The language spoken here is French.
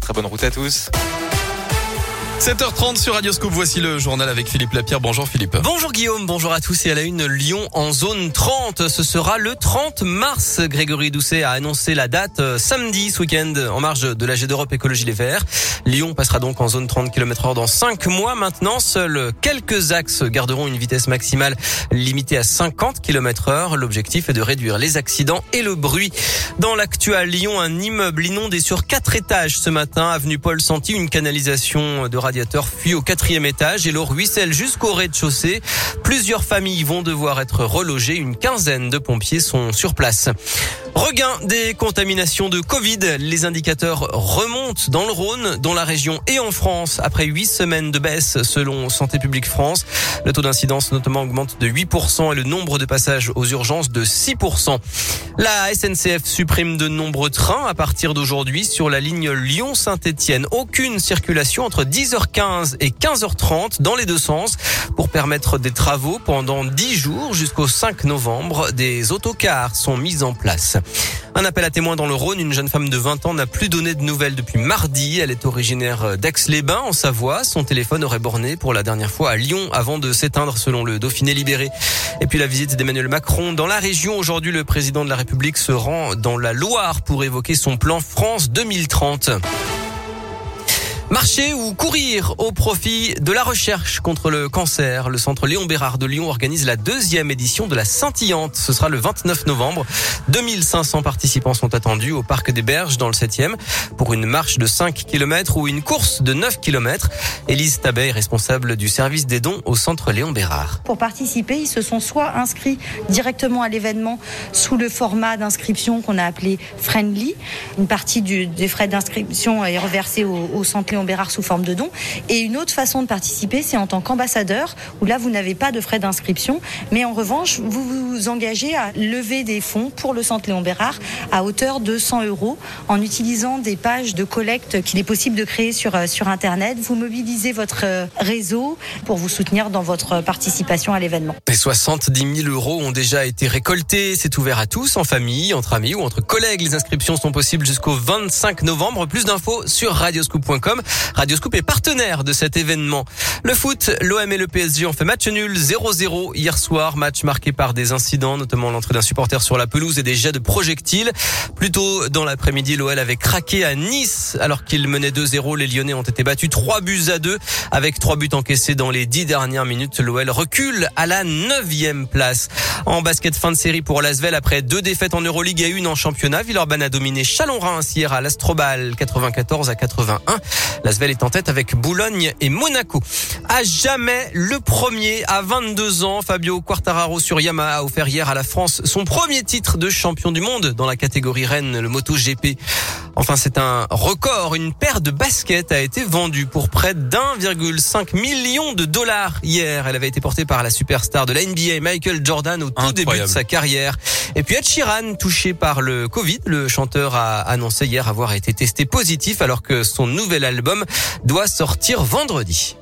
Très bonne route à tous. 7h30 sur Radioscope, voici le journal avec Philippe Lapierre. Bonjour Philippe. Bonjour Guillaume, bonjour à tous et à la une Lyon en zone 30. Ce sera le 30 mars. Grégory Doucet a annoncé la date euh, samedi ce week-end en marge de l'AG d'Europe Écologie Les Verts. Lyon passera donc en zone 30 km heure dans 5 mois maintenant. Seuls quelques axes garderont une vitesse maximale limitée à 50 km heure. L'objectif est de réduire les accidents et le bruit. Dans l'actu à Lyon, un immeuble inondé sur 4 étages ce matin, avenue Paul Santi, une canalisation de radiateur fuit au quatrième étage et l'eau ruisselle jusqu'au rez-de-chaussée. Plusieurs familles vont devoir être relogées. Une quinzaine de pompiers sont sur place. Regain des contaminations de Covid. Les indicateurs remontent dans le Rhône, dans la région et en France après huit semaines de baisse selon Santé publique France. Le taux d'incidence notamment augmente de 8% et le nombre de passages aux urgences de 6%. La SNCF supprime de nombreux trains à partir d'aujourd'hui sur la ligne Lyon-Saint-Etienne. Aucune circulation entre 10h15 et 15h30 dans les deux sens pour permettre des travaux pendant 10 jours jusqu'au 5 novembre. Des autocars sont mis en place. Un appel à témoins dans le Rhône. Une jeune femme de 20 ans n'a plus donné de nouvelles depuis mardi. Elle est originaire d'Aix-les-Bains, en Savoie. Son téléphone aurait borné pour la dernière fois à Lyon avant de s'éteindre selon le Dauphiné libéré. Et puis la visite d'Emmanuel Macron dans la région. Aujourd'hui, le président de la République se rend dans la Loire pour évoquer son plan France 2030. Marcher ou courir au profit de la recherche contre le cancer. Le centre Léon Bérard de Lyon organise la deuxième édition de la Scintillante. Ce sera le 29 novembre. 2500 participants sont attendus au Parc des Berges dans le 7e pour une marche de 5 km ou une course de 9 km. Élise Tabet responsable du service des dons au centre Léon Bérard. Pour participer, ils se sont soit inscrits directement à l'événement sous le format d'inscription qu'on a appelé Friendly. Une partie des frais d'inscription est reversée au, au centre Léon Bérard sous forme de don. Et une autre façon de participer, c'est en tant qu'ambassadeur, où là, vous n'avez pas de frais d'inscription, mais en revanche, vous vous engagez à lever des fonds pour le centre Léon Bérard à hauteur de 100 euros en utilisant des pages de collecte qu'il est possible de créer sur, sur Internet. Vous mobilisez votre réseau pour vous soutenir dans votre participation à l'événement. Et 70 000 euros ont déjà été récoltés. C'est ouvert à tous, en famille, entre amis ou entre collègues. Les inscriptions sont possibles jusqu'au 25 novembre. Plus d'infos sur radioscoop.com. Radioscoop est partenaire de cet événement. Le foot, l'OM et le PSG ont fait match nul 0-0 hier soir. Match marqué par des incidents, notamment l'entrée d'un supporter sur la pelouse et des jets de projectiles. Plus tôt dans l'après-midi, l'OL avait craqué à Nice alors qu'il menait 2-0. Les Lyonnais ont été battus 3 buts à 2 avec 3 buts encaissés dans les 10 dernières minutes. L'OL recule à la 9e place. En basket fin de série pour l'Asvel après deux défaites en Euroleague et une en championnat. Villeurbanne a dominé Chalon-Reims hier à l'Astrobal 94 à 81. L'Asvel est en tête avec Boulogne et Monaco. À jamais le premier à 22 ans, Fabio Quartararo sur Yamaha a offert hier à la France son premier titre de champion du monde dans la catégorie Rennes, le MotoGP. Enfin, c'est un record. Une paire de baskets a été vendue pour près d'1,5 million de dollars hier. Elle avait été portée par la superstar de la NBA, Michael Jordan, au tout début de sa carrière. Et puis Ed Sheeran, touché par le Covid, le chanteur a annoncé hier avoir été testé positif alors que son nouvel album doit sortir vendredi.